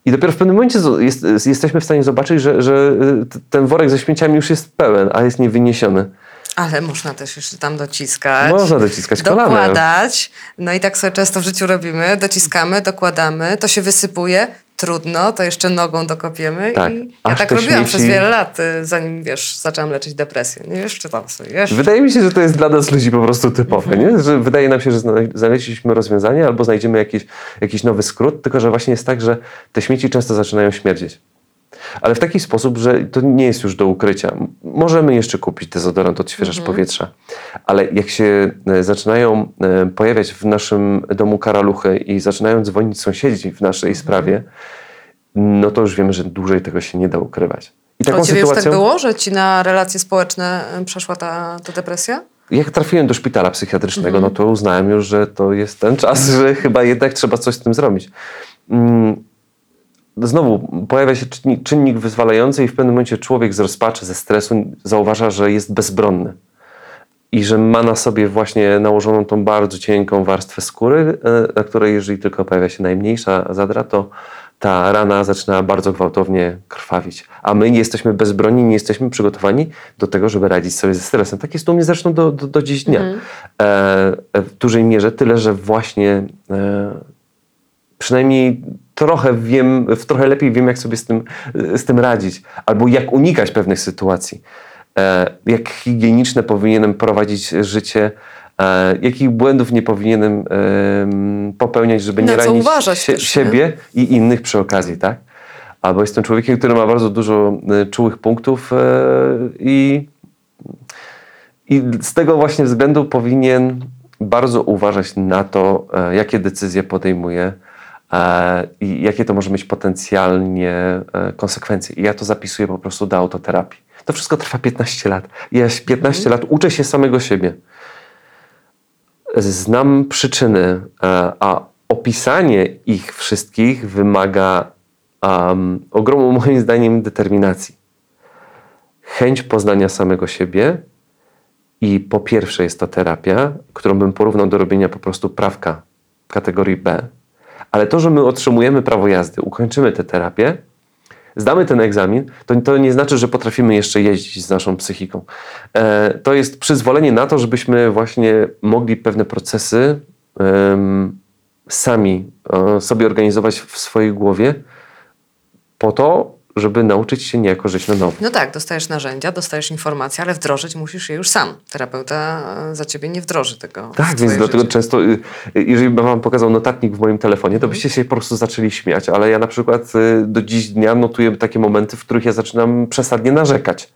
i dopiero w pewnym momencie jest, jesteśmy w stanie zobaczyć, że, że t- ten worek ze śmieciami już jest pełen, a jest niewyniesiony. Ale można też jeszcze tam dociskać. Można dociskać kolanem. Dokładać. No i tak sobie często w życiu robimy. Dociskamy, dokładamy, to się wysypuje. Trudno, to jeszcze nogą dokopiemy. Tak. I ja Aż tak robiłam śmieci- przez wiele lat, y, zanim wiesz, zaczęłam leczyć depresję. Nie wiesz, czytam sobie, wiesz. Wydaje mi się, że to jest dla nas ludzi po prostu typowe, nie? Że wydaje nam się, że zna- znaleźliśmy rozwiązanie albo znajdziemy jakiś, jakiś nowy skrót, tylko że właśnie jest tak, że te śmieci często zaczynają śmierdzieć. Ale w taki sposób, że to nie jest już do ukrycia. Możemy jeszcze kupić dezodorant, odświeżacz powietrza, ale jak się e, zaczynają e, pojawiać w naszym domu karaluchy i zaczynają dzwonić sąsiedzi w naszej sprawie, no to już wiemy, że dłużej tego się nie da ukrywać. I A taką u ciebie już tak sytuacją... było, że ci na relacje społeczne y, przeszła ta, ta depresja? Jak trafiłem do szpitala psychiatrycznego, Mhm. no to uznałem już, że to jest ten czas, że chyba jednak trzeba coś z tym zrobić. Mm, Znowu pojawia się czynnik, wyzwalający i w pewnym momencie człowiek z rozpaczy, ze stresu zauważa, że jest bezbronny. I że ma na sobie właśnie nałożoną tą bardzo cienką warstwę skóry, e, na której jeżeli tylko pojawia się najmniejsza zadra, to ta rana zaczyna bardzo gwałtownie krwawić. A my nie jesteśmy bezbronni, nie jesteśmy przygotowani do tego, żeby radzić sobie ze stresem. Tak jest u mnie zresztą do, do, do dziś dnia. E, e, w dużej mierze, tyle, że właśnie przynajmniej trochę wiem, w trochę lepiej wiem, jak sobie z tym, z tym radzić, albo jak unikać pewnych sytuacji, e, jak higieniczne powinienem prowadzić życie, e, jakich błędów nie powinienem em, popełniać, żeby nie ranić sie, też, nie? siebie i innych przy okazji, tak? Albo jestem człowiekiem, który ma bardzo dużo e, czułych punktów i i z tego właśnie względu powinien bardzo uważać na to, jakie decyzje podejmuje i jakie to może mieć potencjalnie e, konsekwencje. I ja to zapisuję po prostu do autoterapii. To wszystko trwa 15 lat. Ja 15 lat uczę się samego siebie. Znam przyczyny, e, a opisanie ich wszystkich wymaga um, ogromu, moim zdaniem, determinacji. Chęć poznania samego siebie, i po pierwsze jest to terapia, którą bym porównał do robienia po prostu prawka kategorii B. Ale to, że my otrzymujemy prawo jazdy, ukończymy tę terapię, zdamy ten egzamin, to, to nie znaczy, że potrafimy jeszcze jeździć z naszą psychiką. E, to jest przyzwolenie na to, żebyśmy właśnie mogli pewne procesy sami e, sobie organizować w swojej głowie po to, żeby nauczyć się niejako żyć na nowo. No tak, dostajesz narzędzia, dostajesz informacje, ale wdrożyć musisz je już sam. Terapeuta za ciebie nie wdroży tego. Tak, więc dlatego życie. często, y, y, jeżeli bym wam pokazał notatnik w moim telefonie, to byście się po prostu zaczęli śmiać, ale ja na przykład y, do dziś dnia notuję takie momenty, w których ja zaczynam przesadnie narzekać.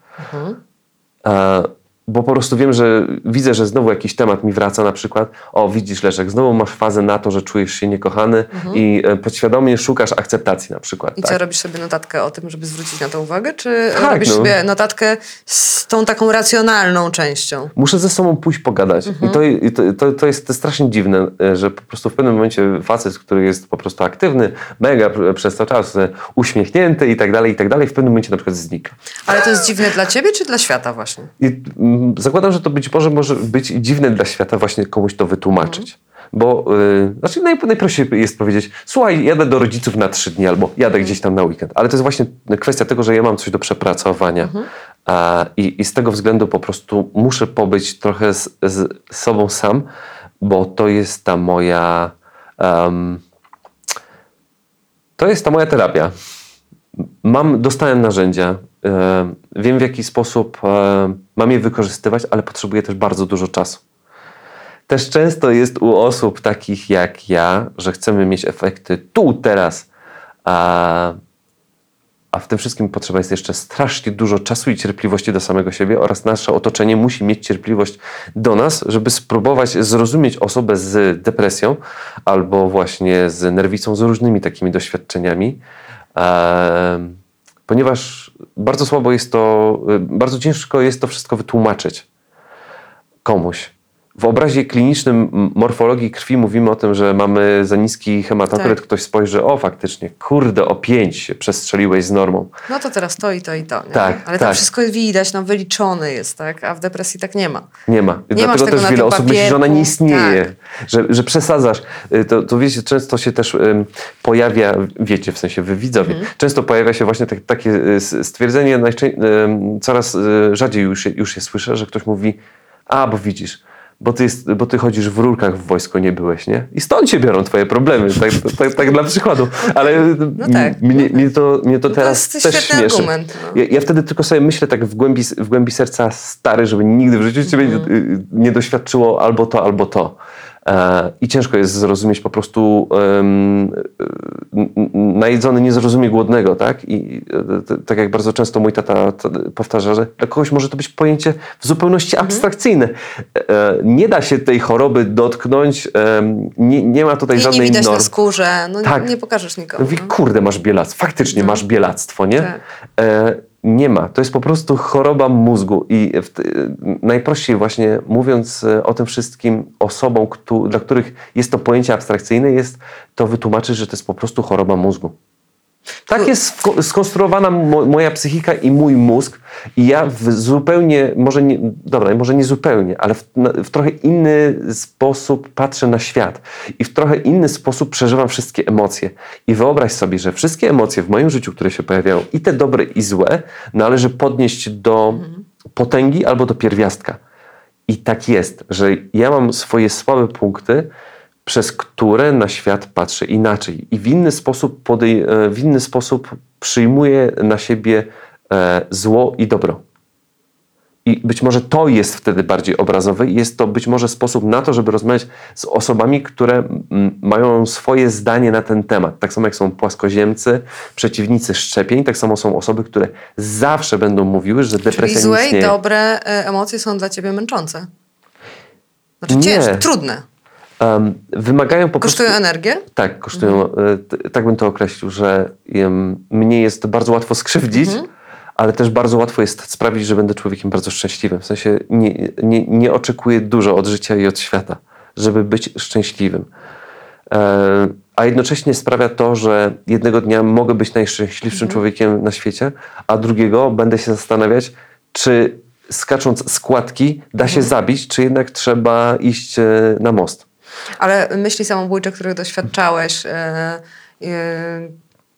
E, bo po prostu wiem, że widzę, że znowu jakiś temat mi wraca, na przykład, o widzisz Leszek, znowu masz fazę na to, że czujesz się niekochany i e, podświadomie szukasz akceptacji na przykład. I tak? co, robisz sobie notatkę o tym, żeby zwrócić na to uwagę, czy Tak, robisz no. sobie notatkę z tą taką racjonalną częścią? Muszę ze sobą pójść pogadać. I, to, i to, to, to jest strasznie dziwne, e, że po prostu w pewnym momencie facet, który jest po prostu aktywny, mega pr- przez cały czas e, uśmiechnięty i tak dalej, i tak dalej, w pewnym momencie na przykład znika. Ale to jest dziwne dla ciebie, czy dla świata właśnie? I zakładam, że to być może może być dziwne dla świata właśnie komuś to wytłumaczyć. Bo y, znaczy naj, najprościej jest powiedzieć, słuchaj, jadę do rodziców na trzy dni albo jadę gdzieś tam na weekend. Ale to jest właśnie kwestia tego, że ja mam coś do przepracowania. A, i, I z tego względu po prostu muszę pobyć trochę z, z sobą sam, bo to jest ta moja. em, to jest ta moja terapia. Mam, dostałem narzędzia, wiem w jaki sposób mam je wykorzystywać, ale potrzebuję też bardzo dużo czasu. Też często jest u osób takich jak ja, że chcemy mieć efekty tu, teraz, a, a w tym wszystkim potrzeba jest jeszcze strasznie dużo czasu i cierpliwości do samego siebie oraz nasze otoczenie musi mieć cierpliwość do nas, żeby spróbować zrozumieć osobę z depresją albo właśnie z nerwicą, z różnymi takimi doświadczeniami Em, ponieważ bardzo słabo jest to, y, bardzo ciężko jest to wszystko wytłumaczyć komuś. W obrazie klinicznym morfologii krwi mówimy o tym, że mamy za niski hematokryt. Tak. Ktoś spojrzy, o faktycznie, kurde, o 5 się przestrzeliłeś z normą. No to teraz to i to i to. Nie? Tak, Ale tak. wszystko widać, no wyliczone jest, tak? A w depresji tak nie ma. Nie ma. masz Dlatego tego też wiele osób myśli, że ona nie istnieje, że, że przesadzasz. Y, To, to wiecie, często się też ym, pojawia, wiecie, w sensie wy widzowie, Mhm. często pojawia się właśnie tak, takie y, stwierdzenie, najczę- ym, coraz y, rzadziej już, już je słyszę, że ktoś mówi, a, bo widzisz, bo ty, jest, bo ty chodzisz w rurkach w wojsku, nie byłeś, nie? I stąd się biorą twoje problemy, tak, tak, tak dla przykładu. Ale No tak, mnie, mnie, to, mnie to to teraz jest też świetny śmieszy. argument, no. Ja, ja wtedy tylko sobie myślę tak w głębi, w głębi serca stary, żeby nigdy w życiu ciebie Mhm. nie, nie doświadczyło albo to, albo to. E, I ciężko jest zrozumieć po prostu najedzony nie zrozumie głodnego, tak? I e, tak jak bardzo często mój tata powtarza, że dla kogoś może to być pojęcie w zupełności Mhm. abstrakcyjne. E, nie da się tej choroby dotknąć, nie, nie ma tutaj I nie żadnej widać norm. na skórze, no Tak. nie, nie pokażesz nikomu. Mówi, no. kurde, masz bielactwo. Faktycznie No. masz bielactwo, nie? Tak. Nie ma. To jest po prostu choroba mózgu. I w, najprościej właśnie mówiąc e, o tym wszystkim osobom, któ- dla których jest to pojęcie abstrakcyjne, jest to wytłumaczyć, że to jest po prostu choroba mózgu. Tak Tu- jest sko- skonstruowana mo- moja psychika i mój mózg i ja w zupełnie, może nie, dobra, może nie zupełnie, ale w, w trochę inny sposób patrzę na świat i w trochę inny sposób przeżywam wszystkie emocje. I wyobraź sobie, że wszystkie emocje w moim życiu, które się pojawiają, i te dobre i złe, należy podnieść do potęgi albo do pierwiastka. I tak jest, że ja mam swoje słabe punkty, przez które na świat patrzę inaczej i w inny sposób, podej- e, w inny sposób przyjmuję na siebie e, zło i dobro. I być może to jest wtedy bardziej obrazowe jest to być może sposób na to, żeby rozmawiać z osobami, które mają swoje zdanie na ten temat. Tak samo jak są płaskoziemcy, przeciwnicy szczepień, tak samo są osoby, które zawsze będą mówiły, że Czyli depresja nie złe i dobre e, emocje są dla ciebie męczące. Znaczy ciężkie, trudne. Wymagają po prostu... Kosztują energię? Tak, kosztują, e, t- tak bym to określił, że mnie jest bardzo łatwo skrzywdzić, ale też bardzo łatwo jest sprawić, że będę człowiekiem bardzo szczęśliwym. W sensie nie, nie, nie oczekuję dużo od życia i od świata, żeby być szczęśliwym. E, a jednocześnie sprawia to, że jednego dnia mogę być najszczęśliwszym człowiekiem na świecie, a drugiego będę się zastanawiać, czy skacząc z kładki da się zabić, czy jednak trzeba iść e, na most. Ale myśli samobójcze, których doświadczałeś, e, e,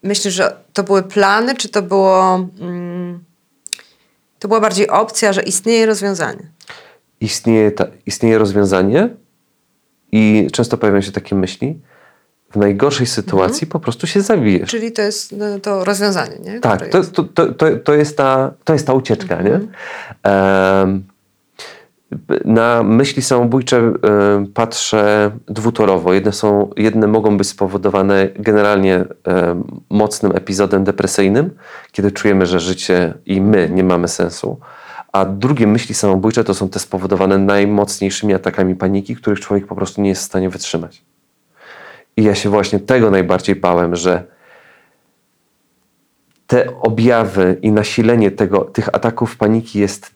myślisz, że to były plany, czy to było... Mm, to była bardziej opcja, że istnieje rozwiązanie? istnieje, ta, istnieje rozwiązanie i często pojawiają się takie myśli, w najgorszej sytuacji po prostu się zabijesz. Czyli to jest no, to rozwiązanie, nie? tak, to, jest. to, to, to, jest ta, to jest ta ucieczka, nie? Em, na myśli samobójcze em, patrzę dwutorowo. Jedne, są, jedne mogą być spowodowane generalnie em, mocnym epizodem depresyjnym, kiedy czujemy, że życie i my nie mamy sensu. A drugie myśli samobójcze to są te spowodowane najmocniejszymi atakami paniki, których człowiek po prostu nie jest w stanie wytrzymać. I ja się właśnie tego najbardziej bałem, że te objawy i nasilenie tego, tych ataków paniki jest,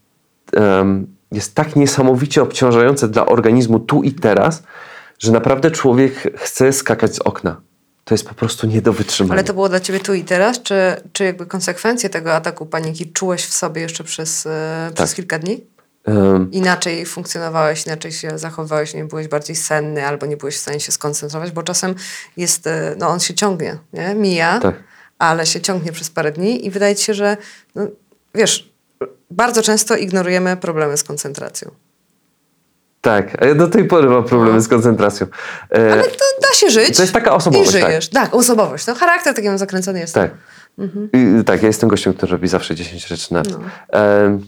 em, jest tak niesamowicie obciążające dla organizmu tu i teraz, że naprawdę człowiek chce skakać z okna. To jest po prostu nie do wytrzymania. Ale to było dla ciebie tu i teraz? Czy, czy jakby konsekwencje tego ataku paniki czułeś w sobie jeszcze przez, e, przez kilka dni? Inaczej funkcjonowałeś, inaczej się zachowywałeś, nie byłeś bardziej senny albo nie byłeś w stanie się skoncentrować, bo czasem jest, e, no on się ciągnie, nie? Mija, Tak. ale się ciągnie przez parę dni i wydaje ci się, że no, wiesz, bardzo często ignorujemy problemy z koncentracją. tak, a ja do tej pory mam problemy z koncentracją. E. Ale to da się żyć. To jest taka osobowość, I tak. żyjesz. Tak, osobowość. No, charakter taki mam zakręcony jest. Tak. Mhm. I, tak, ja jestem gościem, który robi zawsze 10 rzeczy na. No. Em,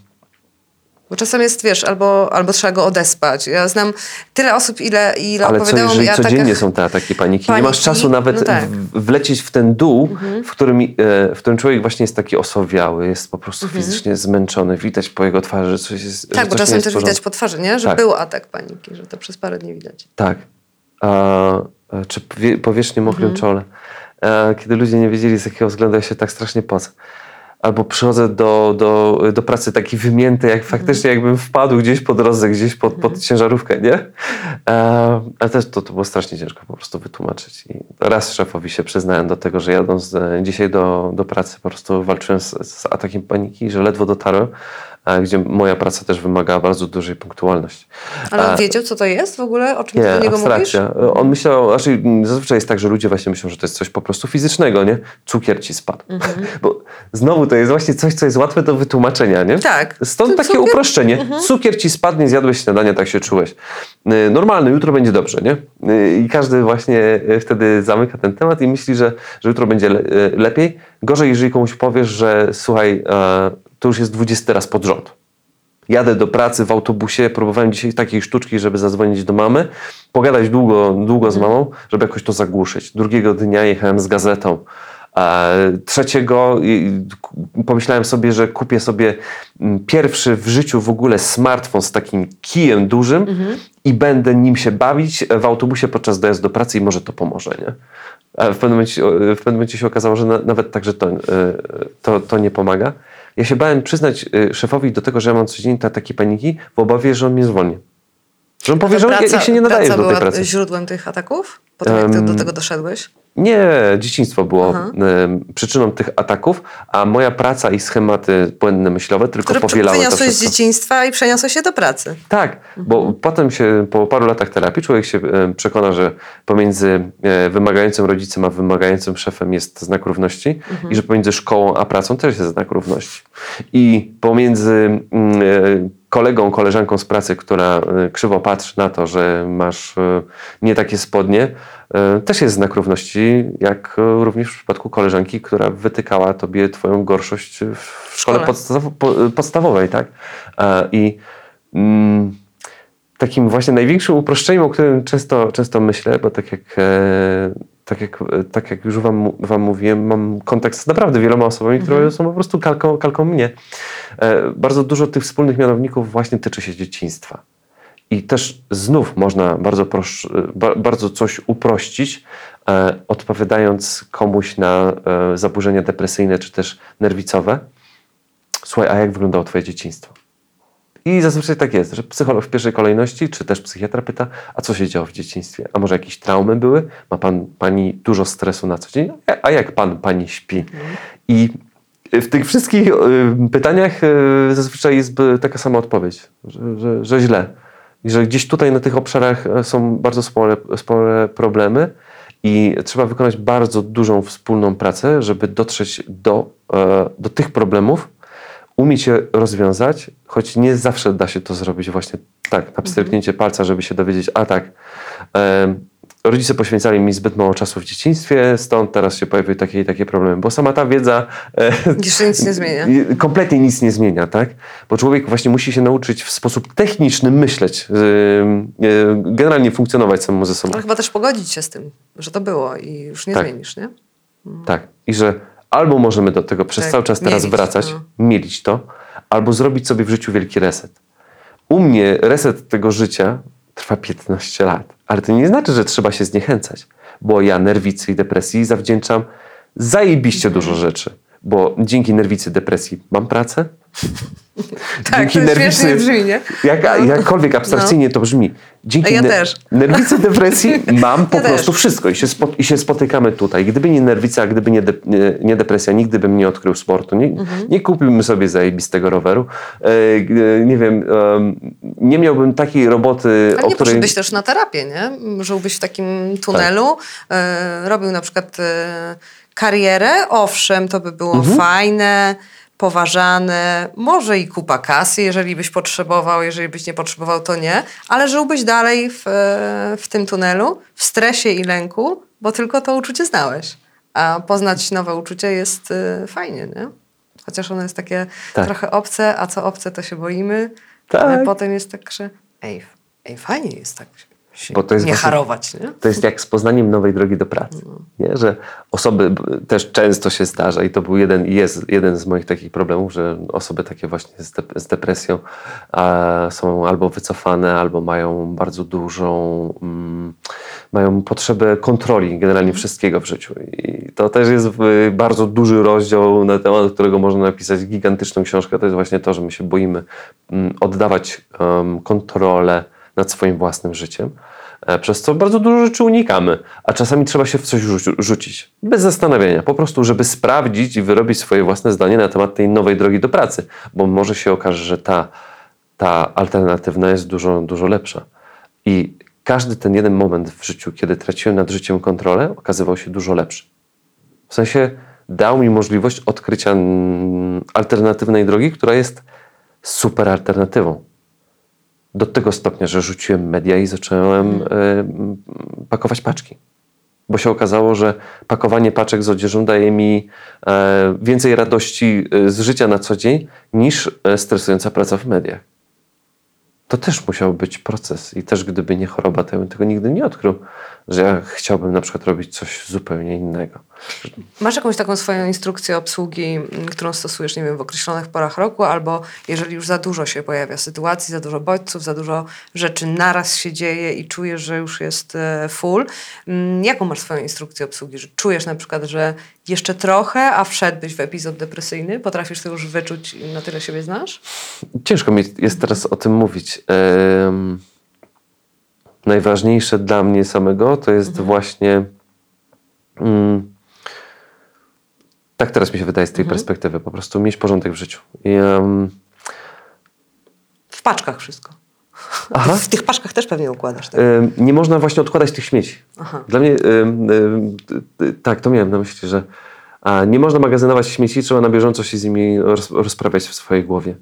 Bo czasem jest, wiesz, albo, albo trzeba go odespać. Ja znam tyle osób, ile, ile Ale co opowiadało jeżeli mi codziennie atakach. są te ataki paniki? Nie paniki? masz czasu nawet No tak. wlecieć w ten dół, w, którym, e, w którym człowiek właśnie jest taki osowiały, jest po prostu fizycznie zmęczony. Widać po jego twarzy, że coś jest Mhm. Tak, bo nie czasem też widać po twarzy, nie? Że Tak. był atak paniki, że to przez parę dni widać. Tak. A, a, czy powie, powierzchnie mokrym Mhm. czole. e, kiedy ludzie nie wiedzieli z jakiego względu ja się tak strasznie pocę. Albo przychodzę do, do, do pracy taki wymięty, jak faktycznie jakbym wpadł gdzieś po drodze, gdzieś pod, pod ciężarówkę, nie? E, ale też to, to było strasznie ciężko po prostu wytłumaczyć. I raz szefowi się przyznałem do tego, że jadąc e, dzisiaj do, do pracy po prostu walczyłem z, z atakiem paniki, że ledwo dotarłem, gdzie moja praca też wymagała bardzo dużej punktualności. Ale on wiedział, co to jest w ogóle? O czym ty nie, do niego mówisz? abstrakcja. On myślał, znaczy zazwyczaj jest tak, że ludzie właśnie myślą, że to jest coś po prostu fizycznego, nie? Cukier ci spadł. Mhm. Bo znowu to jest właśnie coś, co jest łatwe do wytłumaczenia, nie? Tak. Stąd takie cukier- uproszczenie. Cukier ci spadnie, zjadłeś śniadanie, tak się czułeś. Y, Normalny, jutro będzie dobrze, nie? Y, I każdy właśnie y, wtedy zamyka ten temat i myśli, że, że jutro będzie le- lepiej. Gorzej, jeżeli komuś powiesz, że słuchaj, e, to już jest 20 raz pod rząd. Jadę do pracy w autobusie, próbowałem dzisiaj takiej sztuczki, żeby zadzwonić do mamy, pogadać długo, długo z mamą, żeby jakoś to zagłuszyć. Drugiego dnia jechałem z gazetą. Trzeciego pomyślałem sobie, że kupię sobie mm, pierwszy w życiu w ogóle smartfon z takim kijem dużym i będę nim się bawić w autobusie podczas dojazdu do pracy i może to pomoże. Nie? A w pewnym momencie, w pewnym momencie się okazało, że na, nawet także to, e, to, to nie pomaga. Ja się bałem przyznać e, szefowi do tego, że ja mam codziennie te ataki paniki w obawie, że on mnie zwolni. Że on powie, że ja, ja się nie praca do tej była pracy. źródłem tych ataków? Potem jak ty Em, do tego doszedłeś? Nie, dzieciństwo było Aha. przyczyną tych ataków, a moja praca i schematy błędne myślowe tylko Które powielały to wyniosłeś z wszystko. dzieciństwa i przeniosłeś się do pracy. Tak, bo potem się, po paru latach terapii człowiek się przekona, że pomiędzy e, wymagającym rodzicem a wymagającym szefem jest znak równości i że pomiędzy szkołą a pracą też jest znak równości. I pomiędzy mm, e, kolegą, koleżanką z pracy, która e, krzywo patrzy na to, że masz e, nie takie spodnie, e, też jest znak równości, jak również w przypadku koleżanki, która wytykała tobie twoją gorszość w szkole szkole. podstaw- po- podstawowej, tak? E, I mm, takim właśnie największym uproszczeniem, o którym często, często myślę, bo tak jak, e, tak, jak, e, tak jak już wam, wam mówiłem, mam kontakt z naprawdę wieloma osobami, które są po prostu kalką, kalką mnie. E, bardzo dużo tych wspólnych mianowników właśnie tyczy się dzieciństwa. I też znów można bardzo, prosz, ba, bardzo coś uprościć, e, odpowiadając komuś na e, zaburzenia depresyjne czy też nerwicowe. Słuchaj, a jak wyglądało twoje dzieciństwo? I zazwyczaj tak jest, że psycholog w pierwszej kolejności, czy też psychiatra pyta, a co się działo w dzieciństwie? A może jakieś traumy były? Ma pan, pani dużo stresu na co dzień? A- jak pan, pani śpi? I w tych wszystkich y, pytaniach y, zazwyczaj jest y, taka sama odpowiedź, że, że, że źle. I że gdzieś tutaj na tych obszarach e, są bardzo spore, spore problemy i trzeba wykonać bardzo dużą wspólną pracę, żeby dotrzeć do, e, do tych problemów, umieć je rozwiązać, choć nie zawsze da się to zrobić właśnie tak, na pstryknięcie palca, żeby się dowiedzieć, a tak, e, rodzice poświęcali mi zbyt mało czasu w dzieciństwie, stąd teraz się pojawiły takie i takie problemy, bo sama ta wiedza e, Jeszcze nic nie zmienia. kompletnie nic nie zmienia, tak? Bo człowiek właśnie musi się nauczyć w sposób techniczny myśleć, yy, generalnie funkcjonować samemu ze sobą. Ale chyba też pogodzić się z tym, że to było i już nie Tak. zmienisz, nie? Tak. I że albo możemy do tego przez Tak, cały czas teraz wracać, no. mielić to, albo zrobić sobie w życiu wielki reset. U mnie reset tego życia trwa 15 lat, ale to nie znaczy, że trzeba się zniechęcać, bo ja nerwicy i depresji zawdzięczam zajebiście Mhm. dużo rzeczy. Bo dzięki nerwicy, depresji mam pracę. Tak, to śmiesznie brzmi, nie? Jak, No. Jakkolwiek abstrakcyjnie to brzmi. Dzięki Ja nerwicy depresji mam po Ja prostu też. wszystko i się, spo, i się spotykamy tutaj. Gdyby nie nerwica, gdyby nie, de, nie, nie depresja, nigdy bym nie odkrył sportu. Nie, Mhm. nie kupiłbym sobie zajebistego roweru. E, g- nie wiem, em, nie miałbym takiej roboty, Ale o nie której... poszedłbyś też na terapię, nie? Żyłbyś w takim tunelu, e, robił na przykład e, karierę, owszem, to by było Mhm. fajne, poważane, może i kupa kasy, jeżeli byś potrzebował, jeżeli byś nie potrzebował, to nie, ale żyłbyś dalej w, w tym tunelu, w stresie i lęku, bo tylko to uczucie znałeś. A poznać nowe uczucie jest e, fajnie, nie? Chociaż ono jest takie Tak. trochę obce, a co obce, to się boimy, Tak. ale potem jest tak, że ej, ej fajnie jest tak się Bo to jest nie właśnie- harować, nie? To jest jak z poznaniem nowej drogi do pracy. Nie? Że osoby, też często się zdarza i to był jeden, jest jeden z moich takich problemów, że osoby takie właśnie z, dep- z depresją a, są albo wycofane, albo mają bardzo dużą, mm, mają potrzebę kontroli generalnie wszystkiego w życiu. I to też jest bardzo duży rozdział, na temat którego można napisać gigantyczną książkę. To jest właśnie to, że my się boimy mm, oddawać um, kontrolę nad swoim własnym życiem, przez co bardzo dużo rzeczy unikamy, a czasami trzeba się w coś rzu- rzucić, bez zastanawiania, po prostu, żeby sprawdzić i wyrobić swoje własne zdanie na temat tej nowej drogi do pracy, bo może się okaże, że ta, ta alternatywna jest dużo, dużo lepsza. I każdy ten jeden moment w życiu, kiedy traciłem nad życiem kontrolę, okazywał się dużo lepszy. W sensie dał mi możliwość odkrycia mm, alternatywnej drogi, która jest super alternatywą. Do tego stopnia, że rzuciłem media i zacząłem e, m, pakować paczki. Bo się okazało, że pakowanie paczek z odzieżą daje mi e, więcej radości e, z życia na co dzień niż e, stresująca praca w mediach. To też musiał być proces i też gdyby nie choroba, to ja bym tego nigdy nie odkrył, że ja chciałbym na przykład robić coś zupełnie innego. Masz jakąś taką swoją instrukcję obsługi, którą stosujesz, nie wiem, w określonych porach roku, albo jeżeli już za dużo się pojawia sytuacji, za dużo bodźców, za dużo rzeczy naraz się dzieje i czujesz, że już jest e, full. M, Jaką masz swoją instrukcję obsługi? Że czujesz na przykład, że jeszcze trochę, a wszedłbyś w epizod depresyjny? Potrafisz to już wyczuć i na tyle siebie znasz? Ciężko mi jest teraz o tym mówić. Em, najważniejsze dla mnie samego to jest właśnie. Mm, tak teraz mi się wydaje z tej perspektywy, po prostu mieć porządek w życiu. I, em, W paczkach wszystko. Aha. W tych paczkach też pewnie układasz. Tak? nie można właśnie odkładać tych śmieci. Aha. Dla mnie, tak, to miałem na myśli, że a, nie można magazynować śmieci, trzeba na bieżąco się z nimi roz, rozprawiać w swojej głowie.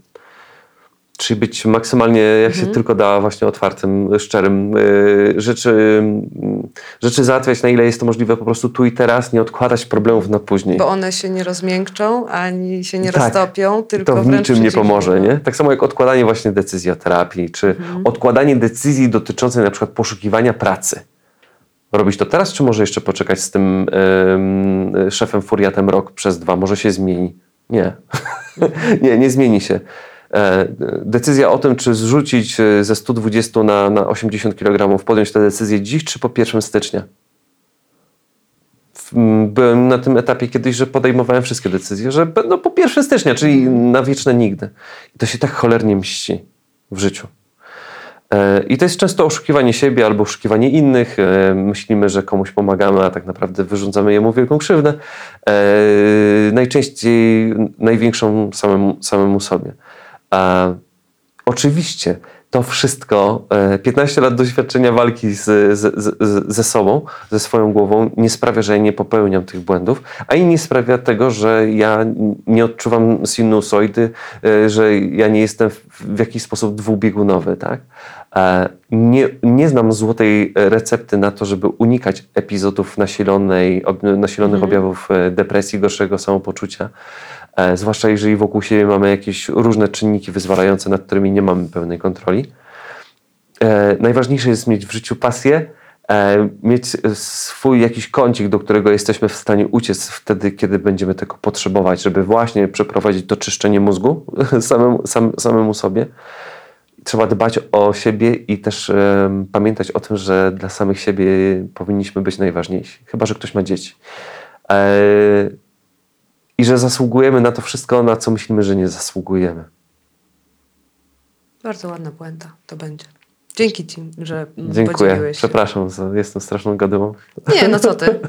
Czyli być maksymalnie, jak się tylko da, właśnie otwartym, szczerym. y, Rzeczy, mm, rzeczy załatwiać na ile jest to możliwe po prostu tu i teraz, nie odkładać problemów na później. Bo one się nie rozmiękczą, ani się nie Tak. roztopią, tylko to w niczym nie pomoże, nie? Tak samo jak odkładanie właśnie decyzji o terapii, czy odkładanie decyzji dotyczącej na przykład poszukiwania pracy. Robić to teraz, czy może jeszcze poczekać z tym em, szefem Furiatem rok przez dwa? Może się zmieni? Nie. nie, nie zmieni się. E, decyzja o tym, czy zrzucić e, ze 120 na, na 80 kg, podjąć tę decyzję dziś, czy po 1 stycznia? Byłem na tym etapie kiedyś, że podejmowałem wszystkie decyzje, że będą po 1 stycznia, czyli na wieczne nigdy. I to się tak cholernie mści w życiu. E, I to jest często oszukiwanie siebie albo oszukiwanie innych. Myślimy, że komuś pomagamy, a tak naprawdę wyrządzamy jemu wielką krzywdę. Najczęściej największą samemu, samemu sobie. A oczywiście to wszystko, e, 15 lat doświadczenia walki z, z, z, ze sobą, ze swoją głową, nie sprawia, że ja nie popełniam tych błędów, a i nie sprawia tego, że ja nie odczuwam sinusoidy, e, że ja nie jestem w, jakiś sposób dwubiegunowy. Tak? E, Nie, nie znam złotej recepty na to, żeby unikać epizodów nasilonej, nasilonych objawów e, depresji, gorszego samopoczucia. E, zwłaszcza jeżeli wokół siebie mamy jakieś różne czynniki wyzwalające, nad którymi nie mamy pełnej kontroli. E, najważniejsze jest mieć w życiu pasję, e, mieć swój jakiś kącik, do którego jesteśmy w stanie uciec wtedy, kiedy będziemy tego potrzebować, żeby właśnie przeprowadzić to czyszczenie mózgu samemu, sam, samemu sobie. Trzeba dbać o siebie i też pamiętać o tym, że dla samych siebie powinniśmy być najważniejsi, chyba że ktoś ma dzieci. I że zasługujemy na to wszystko, na co myślimy, że nie zasługujemy. Bardzo ładna puenta to będzie. Dzięki Ci, że Dziękuję. podzieliłeś się. Przepraszam, za, jestem straszną gadyłą. Nie, no co Ty.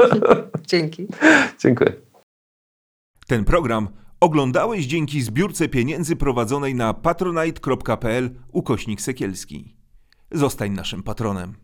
Dzięki. Dziękuję. Ten program oglądałeś dzięki zbiórce pieniędzy prowadzonej na patronite.pl ukośnik sekielski. Zostań naszym patronem.